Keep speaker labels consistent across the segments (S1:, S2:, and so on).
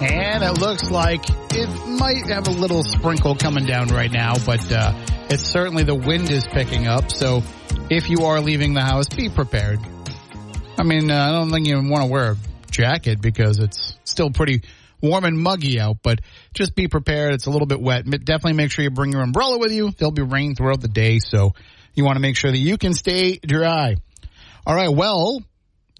S1: And it looks like it might have a little sprinkle coming down right now, but uh, it's certainly the wind is picking up. So if you are leaving the house, be prepared. I mean, uh, I don't think you want to wear a jacket because it's still pretty warm and muggy out, but just be prepared. It's a little bit wet. Definitely make sure you bring your umbrella with you. There'll be rain throughout the day, so you want to make sure that you can stay dry. All right, well,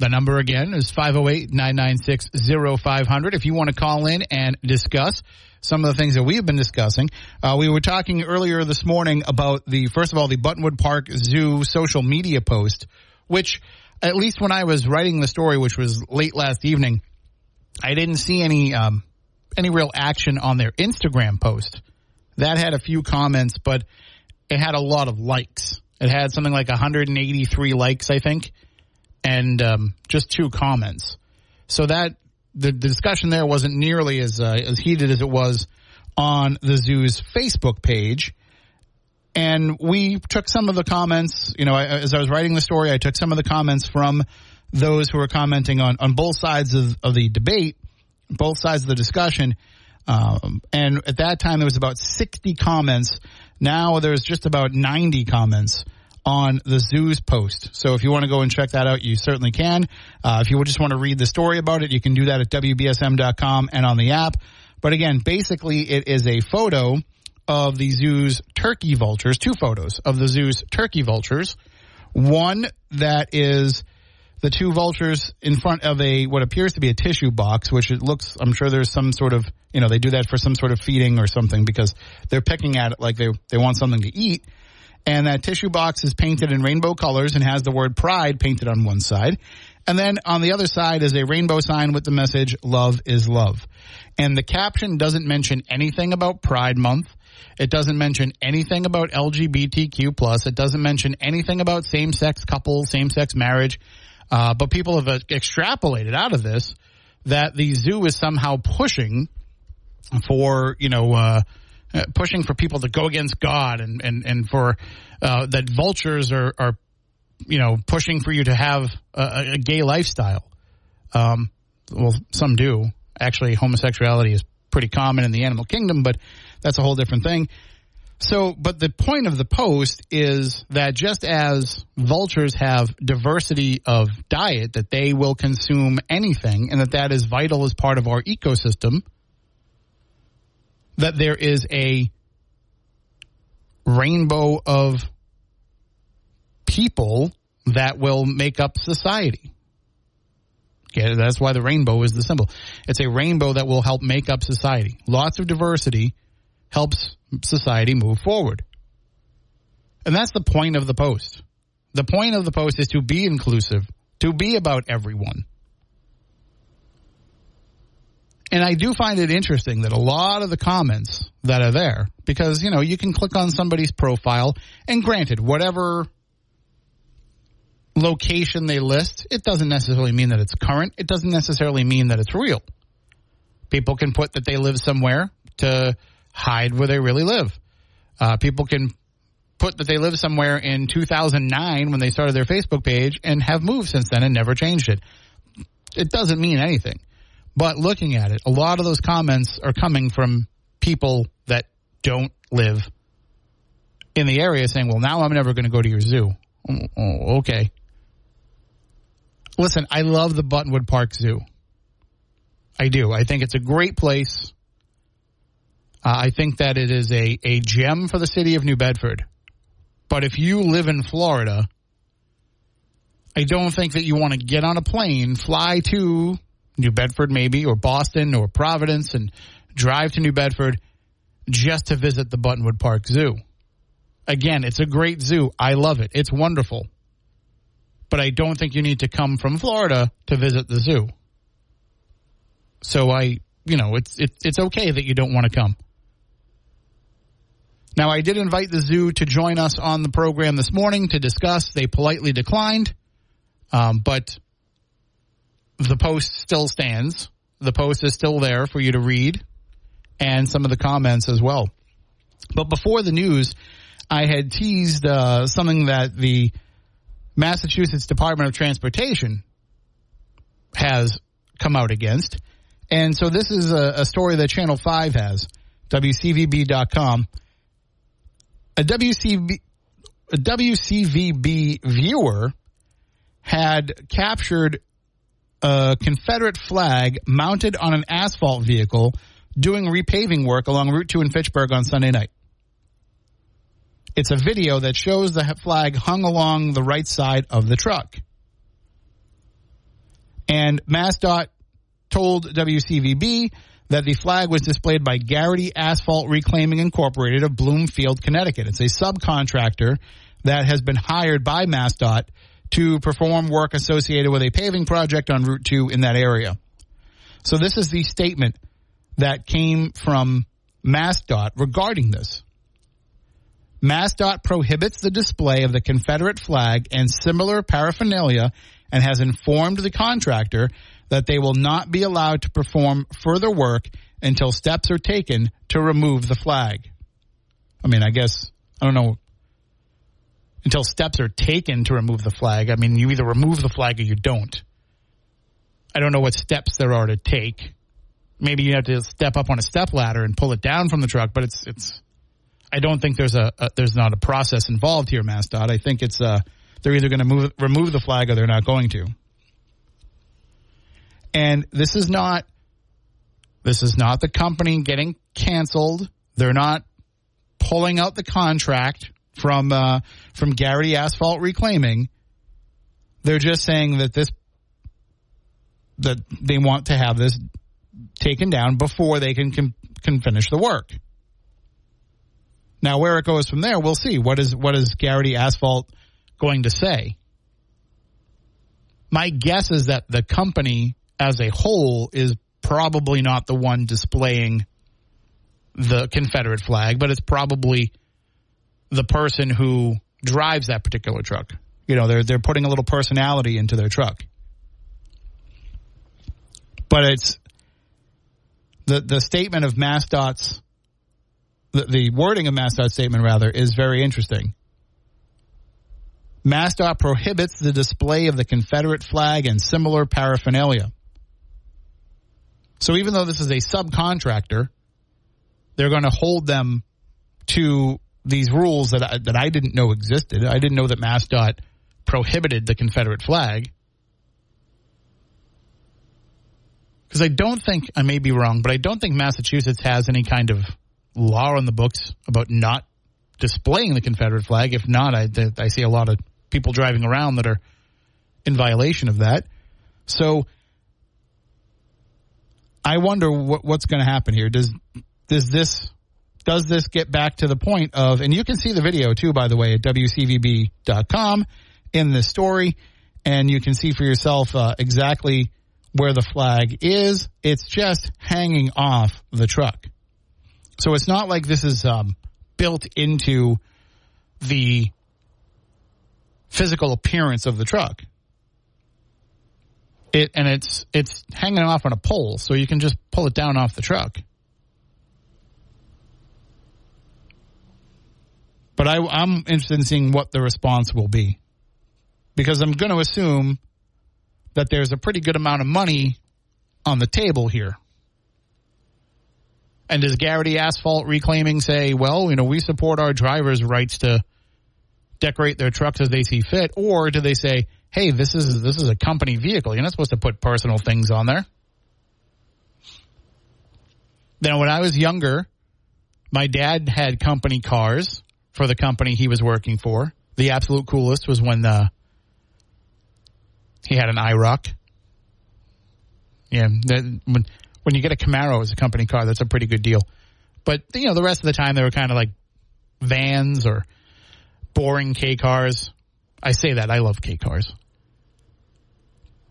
S1: the number again is 508-996-0500. If you want to call in and discuss some of the things that we've been discussing, uh, we were talking earlier this morning about the, first of all, the Buttonwood Park Zoo social media post, which at least when I was writing the story, which was late last evening, I didn't see any, um, any real action on their Instagram post. That had a few comments, but it had a lot of likes. It had something like 183 likes, I think and um, just two comments. So that the, the discussion there wasn't nearly as uh, as heated as it was on the zoo's Facebook page. And we took some of the comments, you know, I, as I was writing the story, I took some of the comments from those who were commenting on, on both sides of, of the debate, both sides of the discussion. Um, and at that time, there was about 60 comments. Now there's just about 90 comments on the zoo's post. So if you want to go and check that out, you certainly can. Uh, if you just want to read the story about it, you can do that at WBSM.com and on the app. But again, basically it is a photo of the zoo's turkey vultures, two photos of the zoo's turkey vultures. One that is the two vultures in front of a what appears to be a tissue box, which it looks. I'm sure there's some sort of you know they do that for some sort of feeding or something because they're picking at it like they they want something to eat. And that tissue box is painted in rainbow colors and has the word pride painted on one side. And then on the other side is a rainbow sign with the message love is love. And the caption doesn't mention anything about Pride Month. It doesn't mention anything about LGBTQ plus. It doesn't mention anything about same sex couples, same sex marriage. Uh, but people have uh, extrapolated out of this that the zoo is somehow pushing for, you know, uh, uh, pushing for people to go against God and, and, and for uh, that vultures are, are, you know, pushing for you to have a, a gay lifestyle. Um, well, some do. Actually, homosexuality is pretty common in the animal kingdom, but that's a whole different thing. So, but the point of the post is that just as vultures have diversity of diet, that they will consume anything and that that is vital as part of our ecosystem, that there is a rainbow of people that will make up society. Okay, that's why the rainbow is the symbol. It's a rainbow that will help make up society. Lots of diversity helps society move forward. And that's the point of the post. The point of the post is to be inclusive, to be about everyone. And I do find it interesting that a lot of the comments that are there, because, you know, you can click on somebody's profile, and granted, whatever location they list, it doesn't necessarily mean that it's current. It doesn't necessarily mean that it's real. People can put that they live somewhere to hide where they really live. Uh, people can put that they live somewhere in 2009 when they started their Facebook page and have moved since then and never changed it. It doesn't mean anything. But looking at it, a lot of those comments are coming from people that don't live in the area saying, well, now I'm never going to go to your zoo. Oh, okay. Listen, I love the Buttonwood Park Zoo. I do. I think it's a great place. Uh, I think that it is a, a gem for the city of New Bedford. But if you live in Florida, I don't think that you want to get on a plane, fly to New Bedford maybe, or Boston or Providence, and drive to New Bedford just to visit the Buttonwood Park Zoo. Again, it's a great zoo. I love it. It's wonderful. But I don't think you need to come from Florida to visit the zoo. So I, you know, it's it's it's okay that you don't want to come. Now I did invite the zoo to join us on the program this morning to discuss. They politely declined, um, but the post still stands. The post is still there for you to read, and some of the comments as well. But before the news, I had teased uh, something that the Massachusetts Department of Transportation has come out against. And so this is a, a story that Channel 5 has, WCVB.com. A WCV, a WCVB viewer had captured a Confederate flag mounted on an asphalt vehicle doing repaving work along Route 2 in Fitchburg on Sunday night. It's a video that shows the flag hung along the right side of the truck. And MassDOT told WCVB that the flag was displayed by Garrity Asphalt Reclaiming Incorporated of Bloomfield, Connecticut. It's a subcontractor that has been hired by MassDOT to perform work associated with a paving project on Route 2 in that area. So this is the statement that came from MassDOT regarding this. MassDOT prohibits the display of the Confederate flag and similar paraphernalia and has informed the contractor that they will not be allowed to perform further work until steps are taken to remove the flag. I mean, I guess, I don't know, until steps are taken to remove the flag. I mean, you either remove the flag or you don't. I don't know what steps there are to take. Maybe you have to step up on a step ladder and pull it down from the truck, but it's, it's, I don't think there's a, a there's not a process involved here, MassDOT. I think it's uh they're either going to move remove the flag or they're not going to. And this is not this is not the company getting canceled. They're not pulling out the contract from uh, from Garrity Asphalt Reclaiming. They're just saying that this that they want to have this taken down before they can can, can finish the work. Now, where it goes from there, we'll see. What is what is Garrity Asphalt going to say? My guess is that the company as a whole is probably not the one displaying the Confederate flag, but it's probably the person who drives that particular truck. You know, they're they're putting a little personality into their truck. But it's the the statement of MassDOT's the, the wording of MassDOT's statement rather is very interesting. MassDOT prohibits the display of the Confederate flag and similar paraphernalia. So even though this is a subcontractor, they're going to hold them to these rules that I, that I didn't know existed. I didn't know that MassDOT prohibited the Confederate flag. Because I don't think, I may be wrong, but I don't think Massachusetts has any kind of law on the books about not displaying the Confederate flag. If not, I, I see a lot of people driving around that are in violation of that. So I wonder what, what's going to happen here. Does does this does this get back to the point of and you can see the video too by the way at wcvb.com in this story and you can see for yourself uh, exactly where the flag is it's just hanging off the truck so it's not like this is um, built into the physical appearance of the truck. It and it's it's hanging off on a pole, so you can just pull it down off the truck. But I, I'm interested in seeing what the response will be, because I'm going to assume that there's a pretty good amount of money on the table here. And does Garrity Asphalt Reclaiming say, well, you know, we support our drivers' rights to decorate their trucks as they see fit, or do they say, hey, this is this is a company vehicle. You're not supposed to put personal things on there. Now, when I was younger, my dad had company cars for the company he was working for. The absolute coolest was when uh, he had an IROC. Yeah, that, when when you get a Camaro as a company car, that's a pretty good deal. But you know, the rest of the time they were kind of like vans or boring K cars. I say that I love K cars,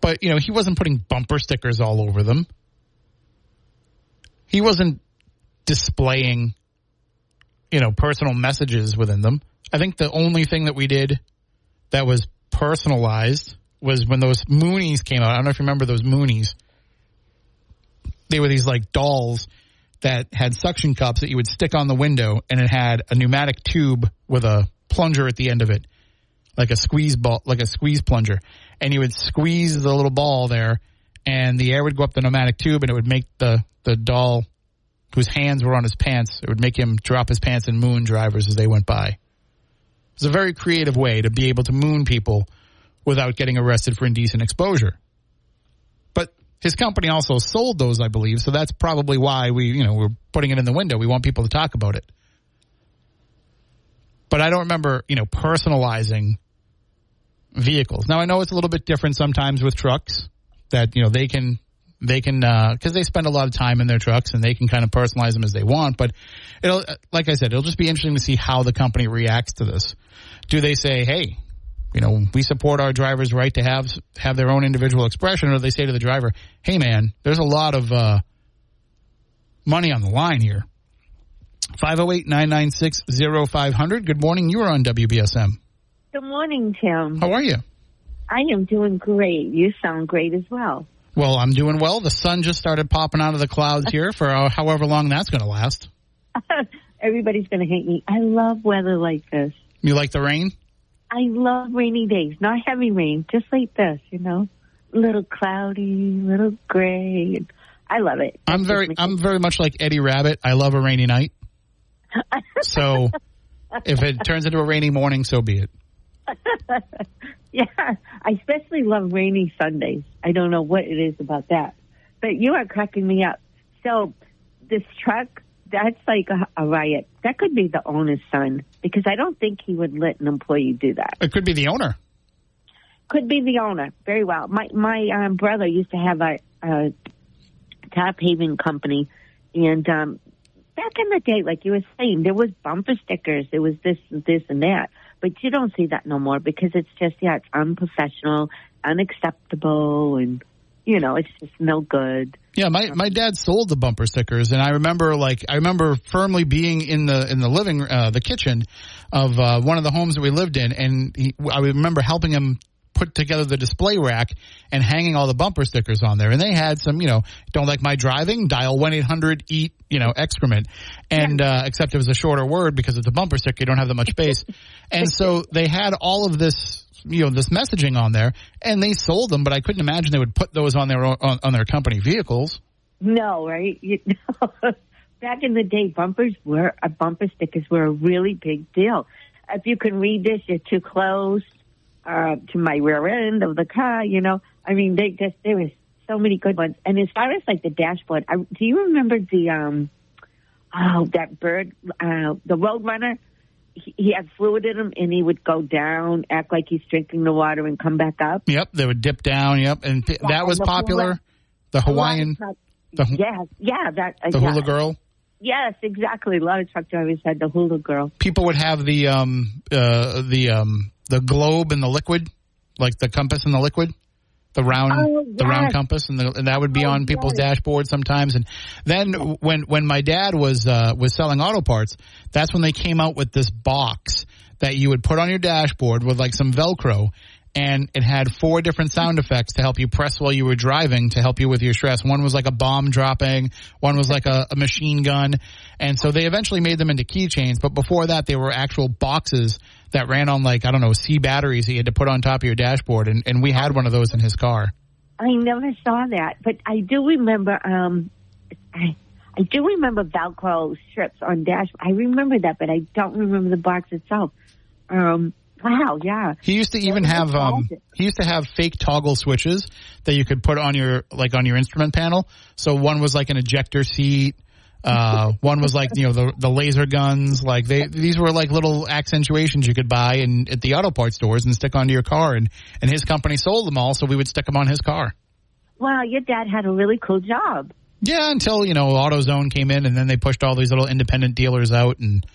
S1: but you know, he wasn't putting bumper stickers all over them. He wasn't displaying, you know, personal messages within them. I think the only thing that we did that was personalized was when those Moonies came out. I don't know if you remember those Moonies. They were these like dolls that had suction cups that you would stick on the window and it had a pneumatic tube with a plunger at the end of it. Like a squeeze ball, like a squeeze plunger. And you would squeeze the little ball there and the air would go up the pneumatic tube and it would make the, the doll whose hands were on his pants, it would make him drop his pants and moon drivers as they went by. It was a very creative way to be able to moon people without getting arrested for indecent exposure. But his company also sold those, I believe, so that's probably why we, you know, we're putting it in the window. We want people to talk about it. But I don't remember, you know, personalizing vehicles. Now I know it's a little bit different sometimes with trucks that, you know, they can they can because uh, they spend a lot of time in their trucks and they can kind of personalize them as they want. But it'll, like I said, it'll just be interesting to see how the company reacts to this. Do they say, "Hey, you know, we support our driver's right to have have their own individual expression," or do they say to the driver, "Hey, man, there's a lot of uh, money on the line here." 508-996-0500. Good morning. You are on WBSM.
S2: Good morning, Tim.
S1: How are you?
S2: I am doing great. You sound great as well.
S1: Well, I'm doing well. The sun just started popping out of the clouds here for uh, however long that's going to last.
S2: Everybody's going to hate me. I love weather like this.
S1: You like the rain?
S2: I love rainy days, not heavy rain, just like this, you know, little cloudy, little gray. I love it.
S1: I'm very, I'm very much like Eddie Rabbitt. I love a rainy night. so, if it turns into a rainy morning, so be it.
S2: yeah, I especially love rainy Sundays. I don't know what it is about that, but you are cracking me up. So, this truck, that's like a, a riot. That could be the owner's son because I don't think he would let an employee do that.
S1: It could be the owner.
S2: Could be the owner. Very well. My my um, brother used to have a, a top haven company, and um, back in the day, like you were saying, there was bumper stickers. There was this, this, and that. But you don't see that no more because it's just yeah, it's unprofessional, unacceptable, and you know, it's just no good.
S1: Yeah, my my dad sold the bumper stickers, and I remember like I remember firmly being in the in the living uh, the kitchen of uh, one of the homes that we lived in, and he, I remember helping him put together the display rack and hanging all the bumper stickers on there. And they had some, you know, don't like my driving, dial 1-800 eat, you know, excrement. And, uh, except it was a shorter word because it's a bumper sticker. You don't have that much space. and so they had all of this, you know, this messaging on there and they sold them, but I couldn't imagine they would put those on their, own, on, on their company vehicles.
S2: No, right? You know, back in the day, bumpers were, uh, bumper stickers were a really big deal. If you can read this, you're too close uh, to my rear end of the car. You know, I mean, they just there was so many good ones. And as far as like the dashboard, I, do you remember the um, oh that bird, uh, the Roadrunner? He, he had fluid in him, and he would go down, act like he's drinking the water, and come back up.
S1: Yep, they would dip down. Yep, and th- that was
S2: the
S1: popular.
S2: hula-
S1: The Hawaiian, the,
S2: yeah, yeah, that uh,
S1: the
S2: yeah.
S1: hula girl.
S2: Yes, exactly. A lot of truck drivers had the hula girl.
S1: People would have the um uh the um the globe and the liquid, like the compass and the liquid, the round
S2: Oh,
S1: the round compass, and, the, and that would be
S2: Oh,
S1: on people's
S2: yes.
S1: dashboards sometimes. And then when when my dad was uh, was selling auto parts, that's when they came out with this box that you would put on your dashboard with like some Velcro. And it had four different sound effects to help you press while you were driving to help you with your stress. One was like a bomb dropping. One was like a, a machine gun. And so they eventually made them into keychains. But before that, they were actual boxes that ran on like, I don't know, C batteries he had to put on top of your dashboard. And, and we had one of those in his car.
S2: I never saw that, but I do remember. Um, I, I do remember Velcro strips on dash. I remember that, but I don't remember the box itself. Um, wow, yeah.
S1: He used to even have um he used to have fake toggle switches that you could put on your like on your instrument panel. So one was like an ejector seat, Uh, one was like you know the the laser guns. Like they these were like little accentuations you could buy in at the auto parts stores and stick onto your car. And and his company sold them all, so we would stick them on his car.
S2: Wow, your dad had a really cool job.
S1: Yeah, until you know AutoZone came in, and then they pushed all these little independent dealers out, and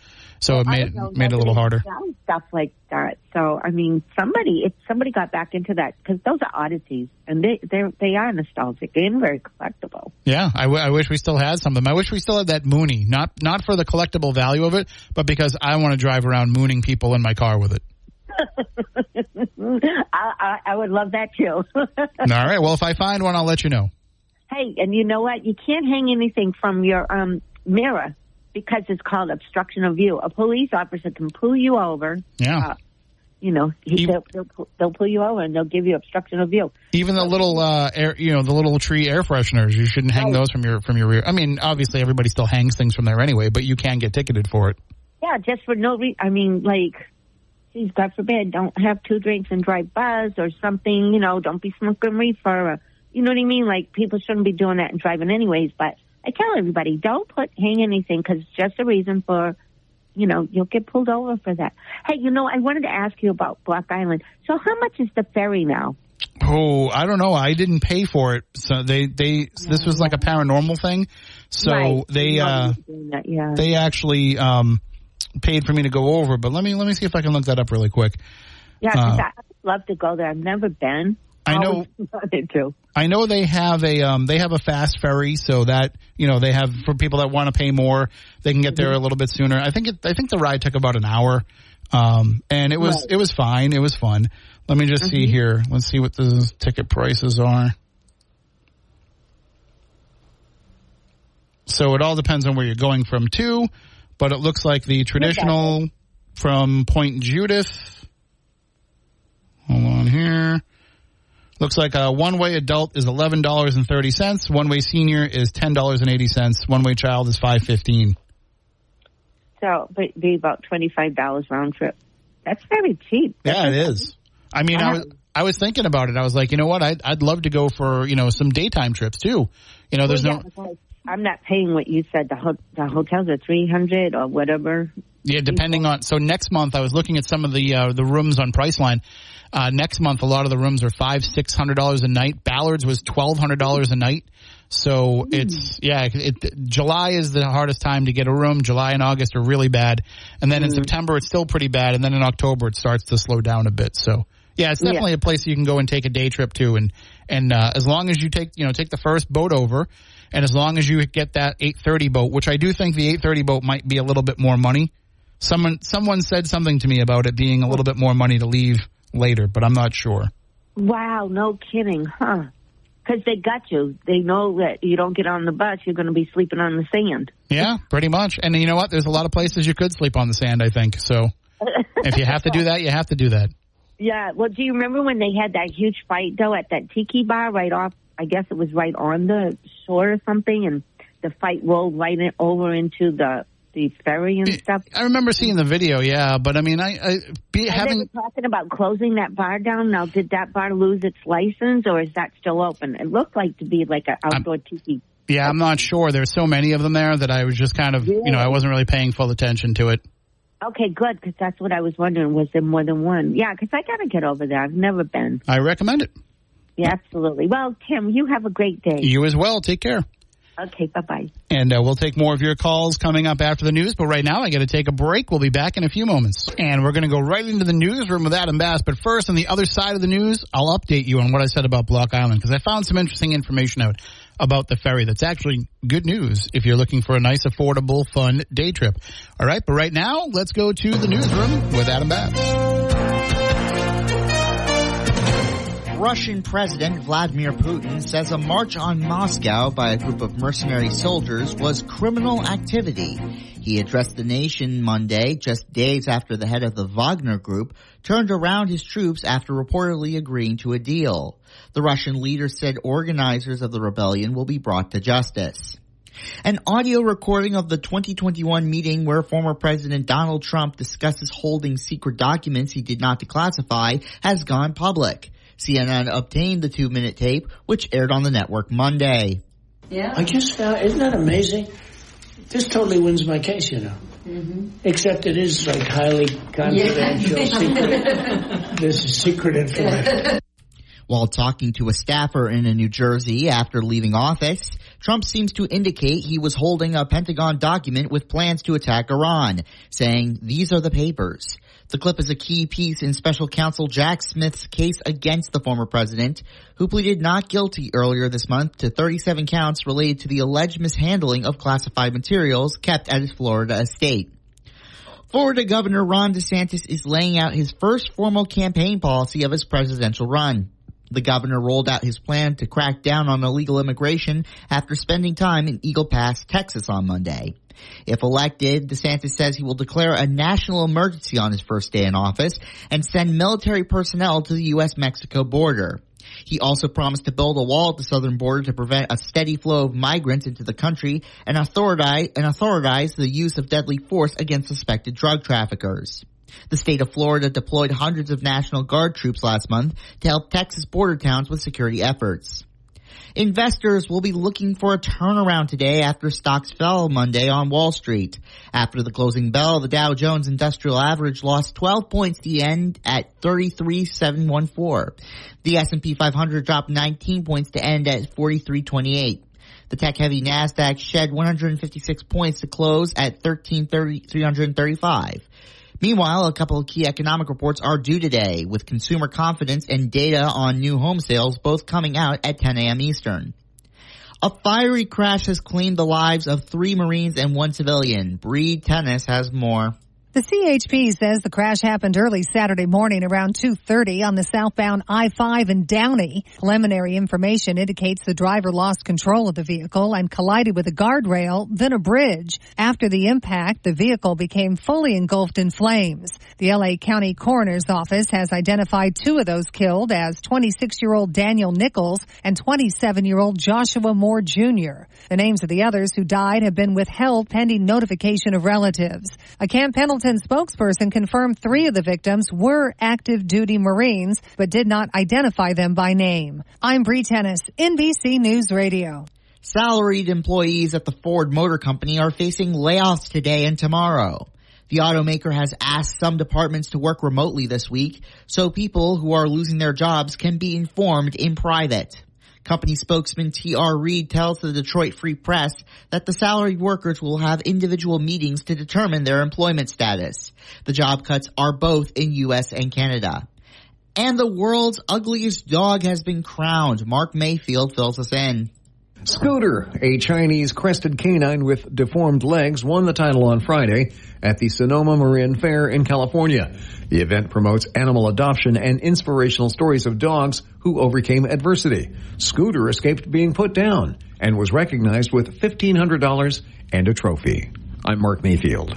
S1: so it made
S2: AutoZone
S1: made it a little harder.
S2: Stuff like that. So I mean, somebody if somebody got back into that because those are oddities and they they they are nostalgic and very collectible.
S1: Yeah, I, w- I wish we still had some of them. I wish we still had that Mooney, not not for the collectible value of it, but because I want to drive around mooning people in my car with it.
S2: I, I I would love that too.
S1: All right, well if I find one, I'll let you know.
S2: hey, and you know what? You can't hang anything from your um mirror because it's called obstruction of view. A police officer can pull you over.
S1: Yeah.
S2: Uh, you know, he,
S1: You-
S2: they'll, they'll, they'll pull you over and they'll give you obstruction of view.
S1: Even the little uh air, you know, the little tree air fresheners, you shouldn't hang
S2: Right.
S1: those from your from your rear. I mean, obviously everybody still hangs things from there anyway, but you can get ticketed for it.
S2: Yeah, just for no reason. I mean, like, geez, God forbid, don't have two drinks and drive buzz or something. You know, don't be smoking reefer. Or, you know what I mean? Like, people shouldn't be doing that and driving anyways. But I tell everybody, don't put hang anything because it's just a reason for, you know, you'll get pulled over for that. Hey, you know, I wanted to ask you about Block Island. So, how much is the ferry now?
S1: Oh, I don't know. I didn't pay for it. So they they this was like a paranormal thing. So
S2: Right.
S1: they uh
S2: yeah.
S1: they actually um paid for me to go over, but let me let me see if I can look that up really quick.
S2: yeah,
S1: uh,
S2: I would love to go there. I've never been.
S1: I know-
S2: Always wanted.
S1: I know they have a um they have a fast ferry so that you know they have for people that want to pay more they can get there a little bit sooner. I think it I think the ride took about an hour. Um and it was
S2: Right.
S1: it was fine. It was fun. Let me just see here. Let's see what the ticket prices are. So it all depends on where you're going from to, but it looks like the traditional from Point Judith. Hold on here. Looks like a one-way adult is eleven dollars and thirty cents. One-way senior is ten dollars and eighty cents. One-way child is five fifteen.
S2: So, but be about twenty-five dollars round trip. That's very cheap.
S1: Yeah, it is. I mean, I was I was thinking about it. I was like, you know what? I'd I'd love to go for you know some daytime trips too. You know, there's
S2: Well,
S1: no
S2: yeah, because I'm not paying what you said. The ho- the hotels are three hundred or whatever.
S1: Yeah, depending on so next month I was looking at some of the uh, the rooms on Priceline. Uh, next month a lot of the rooms are five six hundred dollars a night. Ballard's was twelve hundred dollars a night. So it's yeah, it, July is the hardest time to get a room. July and August are really bad, and then in September it's still pretty bad, and then in October it starts to slow down a bit. So yeah, it's definitely a place you can go and take a day trip to, and and uh, as long as you take you know take the first boat over, and as long as you get that eight thirty boat, which I do think the eight thirty boat might be a little bit more money. Someone someone said something to me about it being a little bit more money to leave later, but I'm not sure.
S2: Wow, no kidding, huh? Because they got you. They know that you don't get on the bus, you're going to be sleeping on the sand.
S1: Yeah, pretty much. And you know what? There's a lot of places you could sleep on the sand. I think so. if you have to do that, you have to do that.
S2: Yeah. Well, do you remember when they had that huge fight though at that tiki bar right off? I guess it was right on the shore or something, and the fight rolled right in, over into the the ferry and stuff.
S1: I remember seeing the video. Yeah, but I mean, I, I be having
S2: they were talking about closing that bar down. Now, did that bar lose its license, or is that still open? It looked like to be like an outdoor tiki.
S1: Yeah, I'm not sure. There's so many of them there that I was just kind of, you know, I wasn't really paying full attention to it.
S2: Okay, good, because that's what I was wondering. Was there more than one? Yeah, because I got to get over there. I've never been.
S1: I recommend it.
S2: Yeah, absolutely. Well, Tim, you have a great day.
S1: You as well. Take care.
S2: Okay, bye bye.
S1: And uh, we'll take more of your calls coming up after the news. But right now, I got to take a break. We'll be back in a few moments. And we're going to go right into the newsroom with Adam Bass. But first, on the other side of the news, I'll update you on what I said about Block Island because I found some interesting information out about the ferry that's actually good news if you're looking for a nice, affordable, fun day trip. All right. But right now, let's go to the newsroom with Adam Bass.
S3: Russian President Vladimir Putin says a march on Moscow by a group of mercenary soldiers was criminal activity. He addressed the nation Monday, just days after the head of the Wagner group turned around his troops after reportedly agreeing to a deal. The Russian leader said organizers of the rebellion will be brought to justice. An audio recording of the 2021 meeting where former President Donald Trump discusses holding secret documents he did not declassify has gone public. CNN obtained the two minute tape, which aired on the network Monday.
S4: Yeah. I just found, isn't that amazing? this totally wins my case, you know. Mm-hmm. Except it is like highly confidential, yeah. secret. this is secret information.
S3: While talking to a staffer in New Jersey after leaving office, Trump seems to indicate he was holding a Pentagon document with plans to attack Iran, saying, these are the papers. The clip is a key piece in special counsel Jack Smith's case against the former president, who pleaded not guilty earlier this month to 37 counts related to the alleged mishandling of classified materials kept at his Florida estate. Florida Governor Ron DeSantis is laying out his first formal campaign policy of his presidential run. The governor rolled out his plan to crack down on illegal immigration after spending time in Eagle Pass, Texas on Monday. If elected, DeSantis says he will declare a national emergency on his first day in office and send military personnel to the U.S.-Mexico border. He also promised to build a wall at the southern border to prevent a steady flow of migrants into the country and authorize, and authorize the use of deadly force against suspected drug traffickers. The state of Florida deployed hundreds of National Guard troops last month to help Texas border towns with security efforts. Investors will be looking for a turnaround today after stocks fell Monday on Wall Street. After the closing bell, the Dow Jones Industrial Average lost 12 points to end at 33,714. The S&P 500 dropped 19 points to end at 4328. The tech-heavy Nasdaq shed 156 points to close at 13,335. Meanwhile, a couple of key economic reports are due today, with consumer confidence and data on new home sales both coming out at 10 a.m. Eastern. A fiery crash has claimed the lives of three Marines and one civilian. Bree Tennis has more.
S5: The CHP says the crash happened early Saturday morning around 2.30 on the southbound I-5 in Downey. Preliminary information indicates the driver lost control of the vehicle and collided with a guardrail, then a bridge. After the impact, the vehicle became fully engulfed in flames. The LA County Coroner's Office has identified two of those killed as 26-year-old Daniel Nichols and 27-year-old Joshua Moore Jr. The names of the others who died have been withheld pending notification of relatives. A Camp Pendleton spokesperson confirmed three of the victims were active duty Marines, but did not identify them by name. I'm Bree Tennis, NBC News Radio.
S3: Salaried employees at the Ford Motor Company are facing layoffs today and tomorrow. The automaker has asked some departments to work remotely this week so people who are losing their jobs can be informed in private. Company spokesman T.R. Reid tells the Detroit Free Press that the salaried workers will have individual meetings to determine their employment status. The job cuts are both in U.S. and Canada. And the world's ugliest dog has been crowned. Mark Mayfield fills us in.
S6: Scooter, a Chinese crested canine with deformed legs, won the title on Friday at the Sonoma Marin Fair in California. The event promotes animal adoption and inspirational stories of dogs who overcame adversity. Scooter escaped being put down and was recognized with $1,500 and a trophy. I'm Mark Mayfield.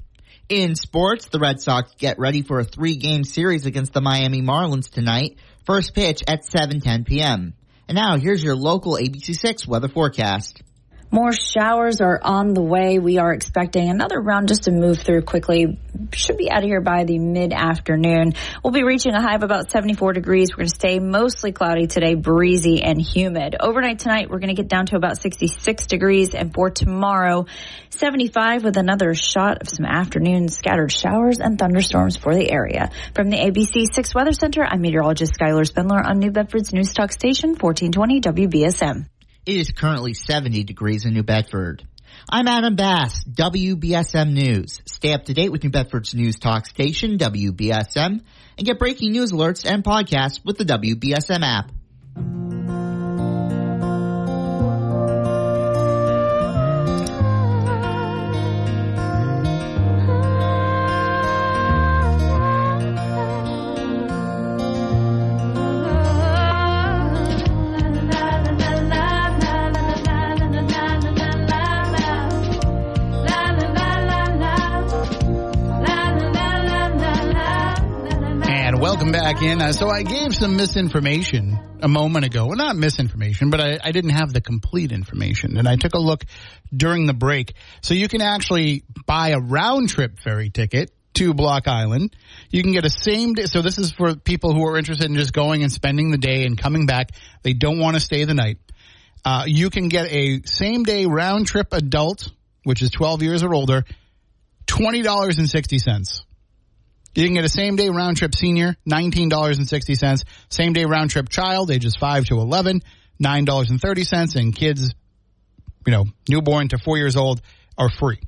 S3: In sports, the Red Sox get ready for a three-game series against the Miami Marlins tonight. First pitch at 7:10 p.m. And now here's your local ABC6 weather forecast.
S7: More showers are on the way. We are expecting another round just to move through quickly. Should be out of here by the mid afternoon. We'll be reaching a high of about 74 degrees. We're going to stay mostly cloudy today, breezy and humid. Overnight tonight, we're going to get down to about 66 degrees. And for tomorrow, 75 with another shot of some afternoon scattered showers and thunderstorms for the area. From the ABC 6 Weather Center, I'm meteorologist Skylar Spindler on New Bedford's News Talk Station, 1420 WBSM.
S3: It is currently 70 degrees in New Bedford. I'm Adam Bass, WBSM News. Stay up to date with New Bedford's news talk station, WBSM, and get breaking news alerts and podcasts with the WBSM app.
S1: Back in. Uh, so I gave some misinformation a moment ago. Well, not misinformation, but I, I, didn't have the complete information. And I took a look during the break. So you can actually buy a round trip ferry ticket to Block Island. You can get a same day. So this is for people who are interested in just going and spending the day and coming back. They don't want to stay the night. Uh, you can get a same day round trip adult which is 12 years or older, $20.60. You can get a same day round trip senior, $19.60. Same day round trip child, ages 5 to 11, $9.30. And kids, you know, newborn to 4 years old are free.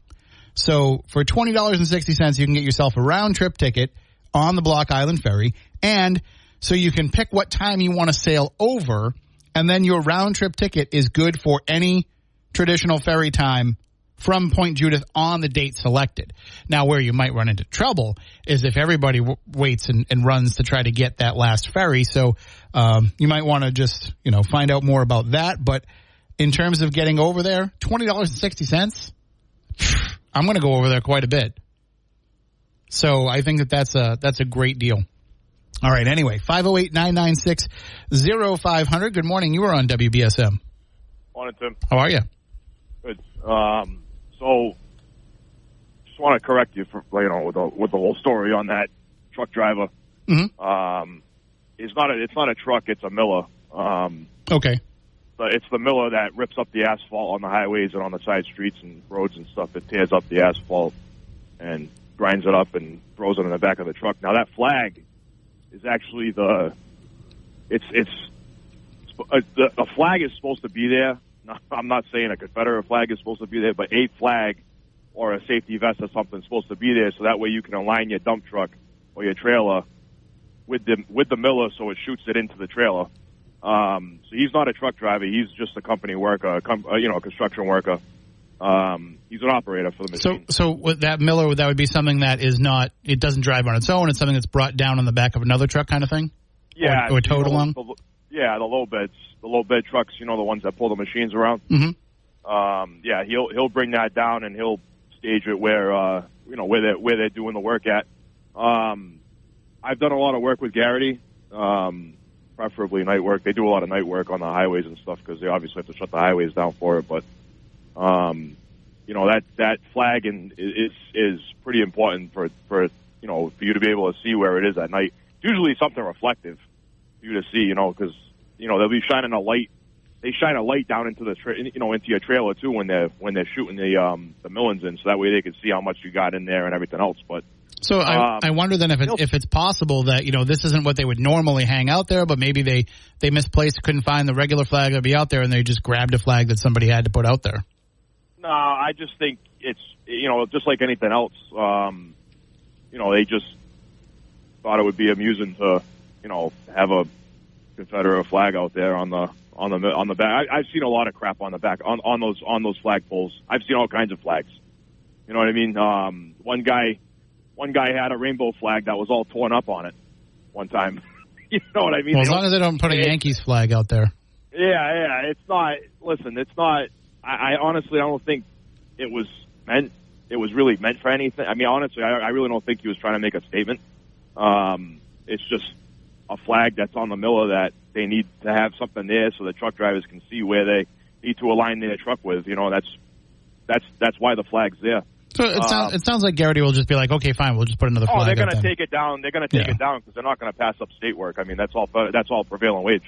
S1: So for $20.60, you can get yourself a round trip ticket on the Block Island Ferry. And so you can pick what time you want to sail over. And then your round trip ticket is good for any traditional ferry time from Point Judith on the date selected. Now, where you might run into trouble is if everybody w- waits and, and, runs to try to get that last ferry. So um, you might want to just you know find out more about that. But in terms of getting over there, twenty dollars and sixty cents. I'm going to go over there quite a bit. So I think that that's a that's a great deal. All right. Anyway, 508-996-0500. Good morning. You are on WBSM.
S8: Morning, Tim.
S1: How are you?
S8: Good. Um, so, just want to correct you for you know with the with the whole story on that truck driver.
S1: Mm-hmm.
S8: Um, it's not a it's not a truck. It's a Miller. Um,
S1: okay.
S8: But it's the Miller that rips up the asphalt on the highways and on the side streets and roads and stuff. It tears up the asphalt and grinds it up and throws it in the back of the truck. Now that flag is actually the it's it's a, the, the flag is supposed to be there. I'm not saying a Confederate flag is supposed to be there, but a flag or a safety vest or something is supposed to be there, so that way you can align your dump truck or your trailer with the with the miller, so it shoots it into the trailer. Um, so he's not a truck driver; he's just a company worker, a com- uh, you know, a construction worker. Um, he's an operator for the machine.
S1: So, so with that Miller, that would be something that is not. It doesn't drive on its own. It's something that's brought down on the back of another truck, kind of thing.
S8: Yeah,
S1: or, or towed
S8: you know,
S1: along.
S8: The, yeah, the low beds, the low bed trucks. You know, the ones that pull the machines around.
S1: Mm-hmm.
S8: Um, yeah, he'll he'll bring that down and he'll stage it where uh, you know where they where they're doing the work at. Um, I've done a lot of work with Garrity. Um, preferably night work. They do a lot of night work on the highways and stuff because they obviously have to shut the highways down for it. But um, you know that that flag and is is pretty important for for you know for you to be able to see where it is at night. It's usually something reflective for you to see, you know, because you know they'll be shining a light. They shine a light down into the tra- you know into your trailer too when they're when they're shooting the um the millings in, so that way they can see how much you got in there and everything else. But
S1: So I,
S8: Um,
S1: I wonder then if it's, if it's possible that you know this isn't what they would normally hang out there, but maybe they they misplaced, couldn't find the regular flag that'd be out there, and they just grabbed a flag that somebody had to put out there.
S8: No, I just think it's you know just like anything else. Um, you know, they just thought it would be amusing to you know have a Confederate flag out there on the on the on the back. I, I've seen a lot of crap on the back on on those on those flag poles. I've seen all kinds of flags. You know what I mean? Um, one guy one guy had a rainbow flag that was all torn up on it one time. you know what I mean?
S1: Well, as long as they don't put a Yankees flag out there.
S8: yeah, yeah. It's not. Listen, it's not. I, I honestly, I don't think it was meant. It was really meant for anything. I mean, honestly, I, I really don't think he was trying to make a statement. Um, it's just a flag that's on the Miller that they need to have something there so the truck drivers can see where they need to align their truck with. You know, that's that's that's why the flag's there.
S1: So it,
S8: Uh,
S1: sounds it sounds like Garrity will just be like, okay, fine, we'll just put another
S8: Oh, they're going to take it down. They're going to take
S1: Yeah.
S8: it down because they're not going to pass up state work. I mean, that's all. That's all prevailing wage.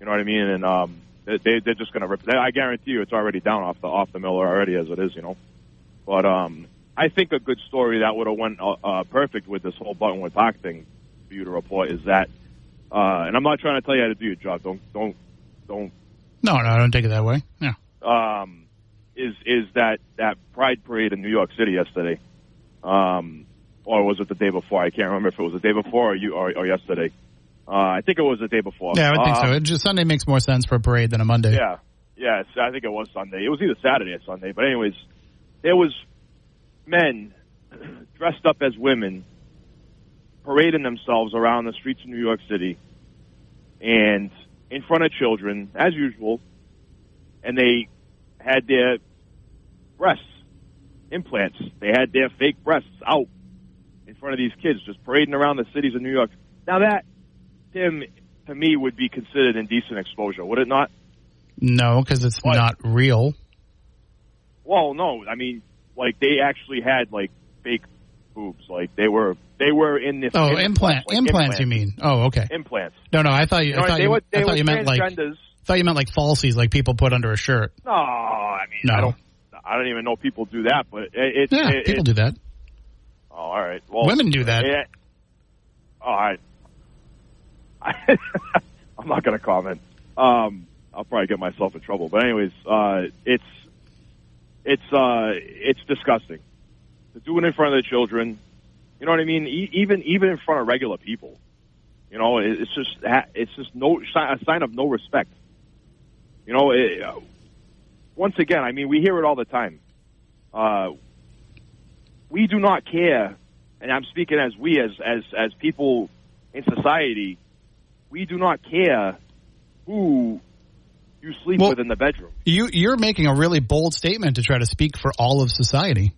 S8: You know what I mean? And um, they they- they're just going to rip. I guarantee you, it's already down off the off the miller already as it is. You know, but um, I think a good story that would have went uh, uh, perfect with this whole Buttonwood Park thing for you to report is that. Uh, and I'm not trying to tell you how to do your job. Don't don't don't
S1: No, no, I don't take it that way. Yeah.
S8: um, is is that that Pride parade in New York City yesterday, um, or was it the day before? I can't remember if it was the day before or you or, or yesterday. Uh, I think it was the day before.
S1: Yeah, I would think
S8: Um,
S1: so. It just Sunday makes more sense for a parade than a Monday.
S8: Yeah, yeah. it's- I think it was Sunday. It was either Saturday or Sunday. But anyways, there was men dressed up as women parading themselves around the streets of New York City and in front of children, as usual, and they had their breasts implants. They had their fake breasts out in front of these kids, just parading around the cities of New York. Now that, Tim, to me, would be considered indecent exposure, would it not?
S1: No, because it's
S8: What?
S1: not real.
S8: Well, no, I mean, like they actually had like fake boobs, like they were they were in this.
S1: Oh, implant
S8: like,
S1: implants. You mean? Oh, okay.
S8: Implants.
S1: No, no. I thought you. I thought you.
S8: were they
S1: I thought you meant like. I thought you meant like falsies, like people put under a shirt.
S8: No, I mean,
S1: No.
S8: I don't. I don't even know people do that, but it, it
S1: Yeah,
S8: it,
S1: people
S8: it,
S1: do that.
S8: Oh, all right. Well,
S1: Women do that.
S8: Yeah. All right. I'm not going to comment. Um, I'll probably get myself in trouble. But anyways, uh, it's it's uh, it's disgusting to do it in front of the children. You know what I mean? E- even even in front of regular people. You know, it's just it's just no a sign of no respect. You know, it, uh, once again, I mean, we hear it all the time. Uh, we do not care, and I'm speaking as we as as as people in society. We do not care who you sleep
S1: Well-
S8: with in the bedroom.
S1: You you're making a really bold statement to try to speak for all of society.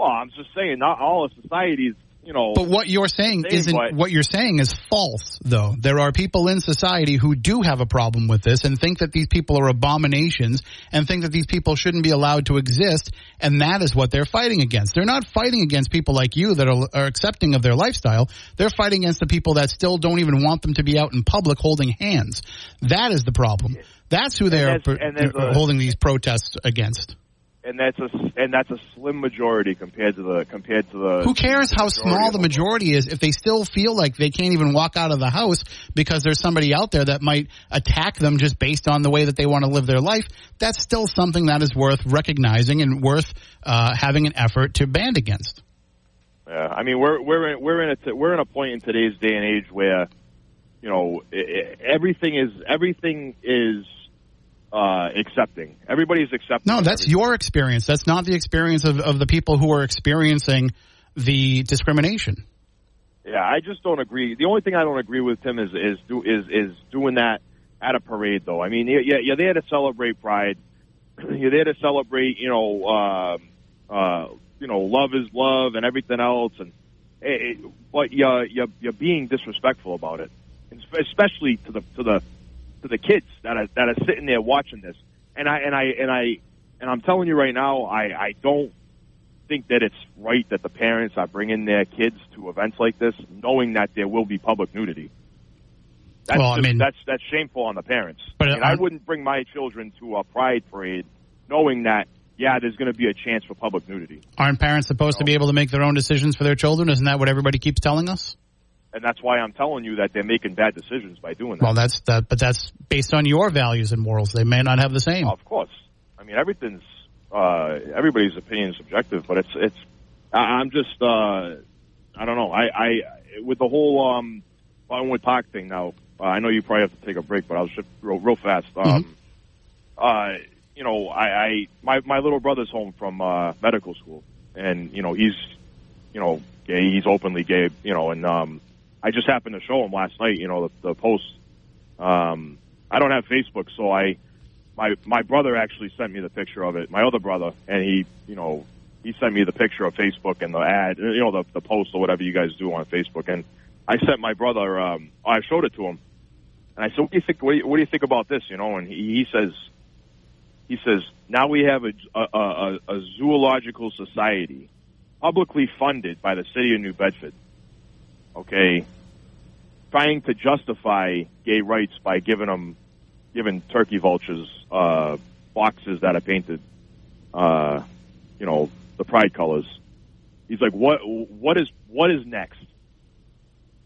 S8: Well, I'm just saying, not all of society's, you know.
S1: But what you're saying isn't
S8: but-
S1: what you're saying is false though. There are people in society who do have a problem with this and think that these people are abominations and think that these people shouldn't be allowed to exist and that is what they're fighting against. They're not fighting against people like you that are, are accepting of their lifestyle. They're fighting against the people that still don't even want them to be out in public holding hands. That is the problem. That's who they
S8: And
S1: are
S8: there's- and there's a-
S1: holding these protests against.
S8: And that's a and that's a slim majority compared to the compared to the.
S1: Who cares how small the majority is if they still feel like they can't even walk out of the house because there's somebody out there that might attack them just based on the way that they want to live their life? That's still something that is worth recognizing and worth uh, having an effort to band against.
S8: Yeah, I mean we're we're in, we're in a t- we're in a point in today's day and age where, you know, everything is everything is uh, accepting. Everybody's accepting.
S1: No, that's your experience. That's not the experience of, of the people who are experiencing the discrimination.
S8: Yeah, I just don't agree. The only thing I don't agree with Tim is is do, is is doing that at a parade, though. I mean, yeah, you're there to celebrate Pride. You're there to celebrate, you know, uh, uh, you know, love is love and everything else, and it, it, but you're you're you're being disrespectful about it, especially to the to the to the kids that are that are sitting there watching this. And I and I and I and I'm telling you right now, I I don't think that it's right that the parents are bringing their kids to events like this, knowing that there will be public nudity. That's
S1: Well, I mean-
S8: that's that's shameful on the parents.
S1: But,
S8: I, mean, I wouldn't bring my children to a pride parade, knowing that yeah, there's going to be a chance for public nudity,
S1: Aren't parents supposed to be able to make their own decisions for their children? Isn't that what everybody keeps telling us?
S8: And that's why I'm telling you that they're making bad decisions by doing that.
S1: Well, that's that, but that's based on your values and morals. They may not have the same.
S8: Of course. I mean, everything's uh, everybody's opinion is subjective, but it's it's. I'm just uh, I don't know. I, I with the whole um, Buttonwood Park thing now. Uh, I know you probably have to take a break, but I'll just real, real fast. Um, uh, you know, I, I my my little brother's home from uh, medical school, and you know he's you know gay. He's openly gay. You know, and um, I just happened to show him last night. You know, the, the post. Um, I don't have Facebook, so I my my brother actually sent me the picture of it. My other brother, and he, you know, he sent me the picture of Facebook and the ad, you know, the the post or whatever you guys do on Facebook. And I sent my brother, um, I showed it to him, and I said, "What do you think? What do you, what do you think about this?" You know, and he, he says, he says, now we have a, a, a, a zoological society, publicly funded by the city of New Bedford. Okay, trying to justify gay rights by giving them giving turkey vultures uh, boxes that are painted, uh, you know, the pride colors. He's like, what? What is what is next?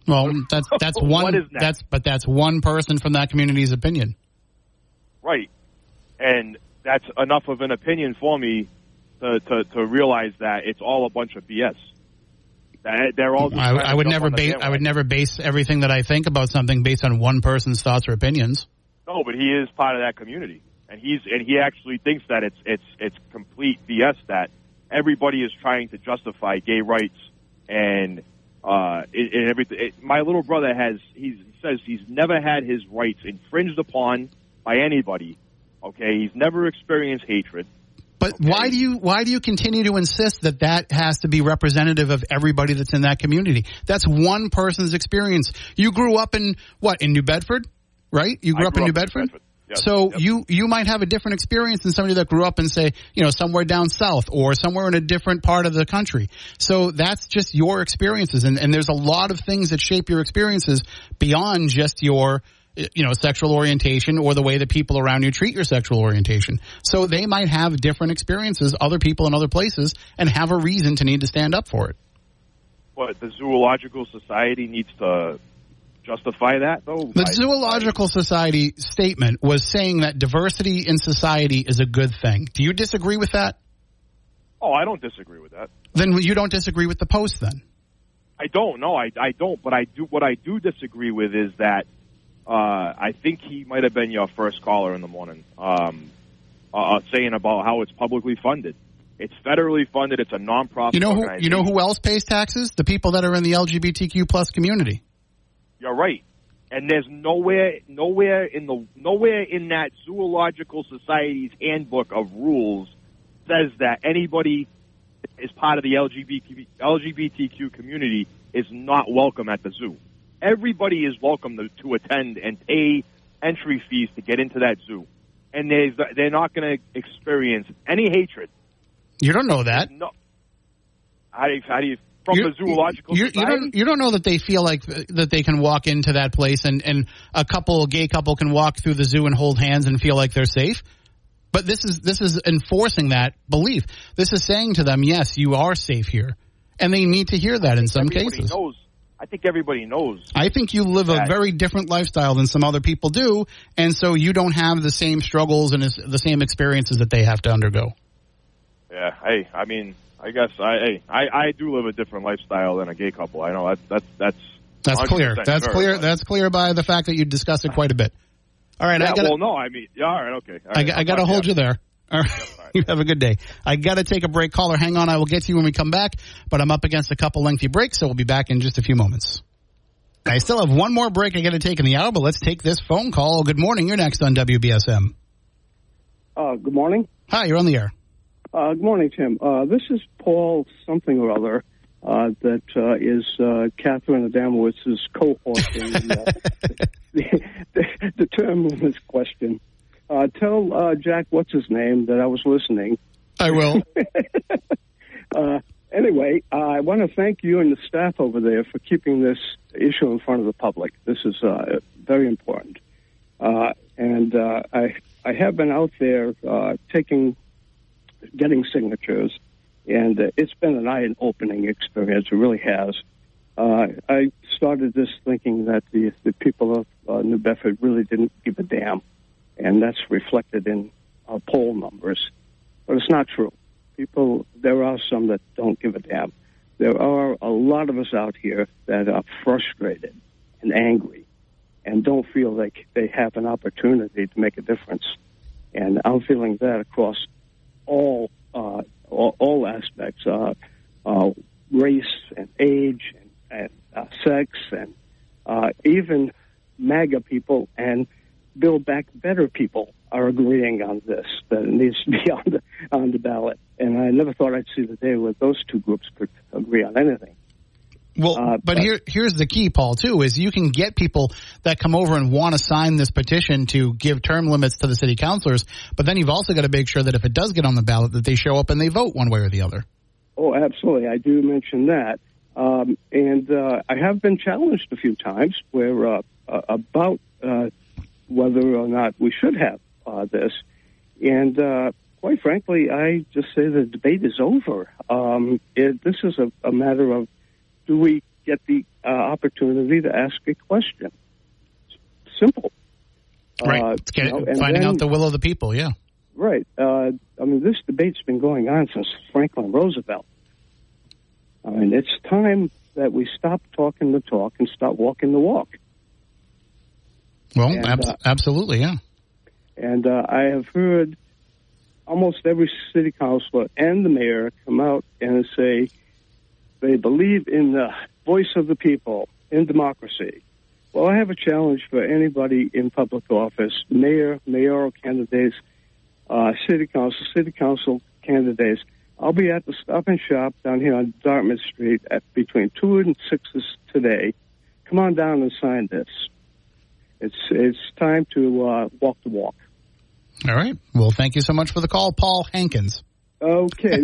S1: Well, that's that's one. That's but that's one person from that community's opinion.
S8: Right, and that's enough of an opinion for me to to, to realize that it's all a bunch of BS. They're all.
S1: I, I would never base. I would never base everything that I think about something based on one person's thoughts or opinions.
S8: No, but he is part of that community, and he's and he actually thinks that it's it's it's complete BS that everybody is trying to justify gay rights and uh and and everything. It, my little brother has he says he's never had his rights infringed upon by anybody. Okay, he's never experienced hatred.
S1: But why do you why do you continue to insist that that has to be representative of everybody that's in that community? That's one person's experience. You grew up in what in New Bedford, right? You grew up
S8: grew
S1: in New
S8: up in
S1: Bedford.
S8: Bedford.
S1: So
S8: Yep.
S1: you you might have a different experience than somebody that grew up in say you know somewhere down south or somewhere in a different part of the country. So that's just your experiences, and, and there's a lot of things that shape your experiences beyond just your you know, sexual orientation or the way that people around you treat your sexual orientation. So they might have different experiences, other people in other places, and have a reason to need to stand up for it.
S8: But the Zoological Society needs to justify that, though.
S1: The Zoological Society statement was saying that diversity in society is a good thing. Do you disagree with that?
S8: Oh, I don't disagree with that.
S1: Then you don't disagree with the post, then?
S8: I don't. No, I, I don't. But I do. What I do disagree with is that uh, I think he might have been your first caller in the morning, um, uh, saying about how it's publicly funded. It's federally funded. It's a nonprofit.
S1: You know who? You know who else pays taxes? The people that are in the LGBTQ plus community.
S8: You're right. And there's nowhere, nowhere in the, nowhere in that zoological society's handbook of rules says that anybody is part of the LGBT, LGBTQ community is not welcome at the zoo. Everybody is welcome to, to attend and pay entry fees to get into that zoo, and they they're not going to experience any hatred.
S1: You don't know that.
S8: No. How do you, how do you from
S1: you're,
S8: the zoological
S1: you don't you don't know that they feel like that they can walk into that place and and a couple gay couple can walk through the zoo and hold hands and feel like they're safe. But this is this is enforcing that belief. This is saying to them, yes, you are safe here, and they need to hear that in some
S8: everybody
S1: cases.
S8: Knows. I think everybody knows.
S1: I think you live a very different lifestyle than some other people do, and so you don't have the same struggles and the same experiences that they have to undergo.
S8: Yeah. Hey, I mean, I guess I hey, I I do live a different lifestyle than a gay couple. I know that's that's that's
S1: That's clear. That's
S8: sure,
S1: clear. That's clear by the fact that you discussed it quite a bit. All right,
S8: yeah,
S1: I got
S8: well, no, I mean, yeah, all right, okay. All
S1: I, got- I got to hold
S8: talk
S1: you there. All right. you have a good day. I got to take a break. Caller, hang on. I will get to you when we come back, but I'm up against a couple lengthy breaks, so we'll be back in just a few moments. I still have one more break I got to take in the hour, but let's take this phone call. Good morning. You're next on WBSM.
S9: Uh, good morning.
S1: Hi, you're on the air.
S9: Uh, good morning, Tim. Uh, this is Paul something or other uh, that uh, is uh, Catherine Adamowitz's cohort in uh, the, the, the term limits question. Uh, tell uh, Jack what's his name that I was listening.
S1: I will.
S9: uh, anyway, uh, I want to thank you and the staff over there for keeping this issue in front of the public. This is uh, very important. Uh, and uh, I, I have been out there uh, taking, getting signatures, and uh, it's been an eye-opening experience. It really has. Uh, I started this thinking that the, the people of uh, New Bedford really didn't give a damn, and that's reflected in our poll numbers. But it's not true. People, there are some that don't give a damn. There are a lot of us out here that are frustrated and angry and don't feel like they have an opportunity to make a difference. And I'm feeling that across all uh, all, all aspects, uh, uh, race and age and, and uh, sex and uh, even MAGA people and Build Back Better people are agreeing on this that it needs to be on the on the ballot. And I never thought I'd see the day where those two groups could agree on anything.
S1: Well,
S9: Uh,
S1: but
S9: but-
S1: here, here's the key, Paul. Too is you can get people that come over and want to sign this petition to give term limits to the city councilors. But then you've also got to make sure that if it does get on the ballot, that they show up and they vote one way or the other.
S9: Oh, absolutely. I do mention that. Um, and uh, I have been challenged a few times where uh, uh, about uh, whether or not we should have uh, this. And uh, quite frankly, I just say the debate is over. Um, it, this is a, a matter of do we get the uh, opportunity to ask a question? It's Simple.
S1: Right.
S9: Uh, you know,
S1: finding
S9: then-
S1: out the will of the people. Yeah.
S9: Right. Uh, I mean, this debate's been going on since Franklin Roosevelt. I mean, it's time that we stop talking the talk and start walking the walk.
S1: Well,
S9: And,
S1: abs-
S9: uh,
S1: absolutely. Yeah.
S9: And uh, I have heard almost every city councilor and the mayor come out and say they believe in the voice of the people, in democracy. Well, I have a challenge for anybody in public office, mayor, mayoral candidates, uh, city council, city council candidates. I'll be at the Stop and Shop down here on Dartmouth Street at between two and six today. Come on down and sign this. It's it's time to uh, walk the walk.
S1: All right. Well, thank you so much for the call, Paul Hankins.
S9: Okay.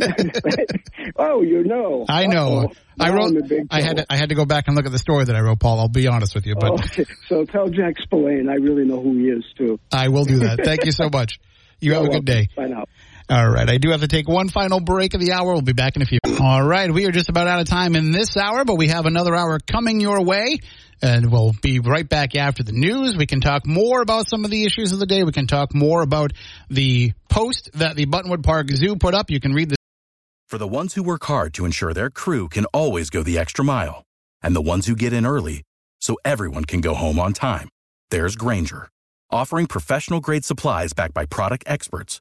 S9: oh, you know.
S1: I know.
S9: Uh-oh.
S1: I wrote. I had to, I had to go back and look at the story that I wrote, Paul. I'll be honest with you, but
S9: Okay. So tell Jack Spillane I really know who he is too.
S1: I will do that. Thank you so much. You have a good day.
S9: Bye now.
S1: All right. I do have to take one final break of the hour. We'll be back in a few. All right. We are just about out of time in this hour, but we have another hour coming your way. And we'll be right back after the news. We can talk more about some of the issues of the day. We can talk more about the post that the Buttonwood Park Zoo put up. You can read the
S10: For the ones who work hard to ensure their crew can always go the extra mile, and the ones who get in early so everyone can go home on time, there's Grainger, offering professional grade supplies backed by product experts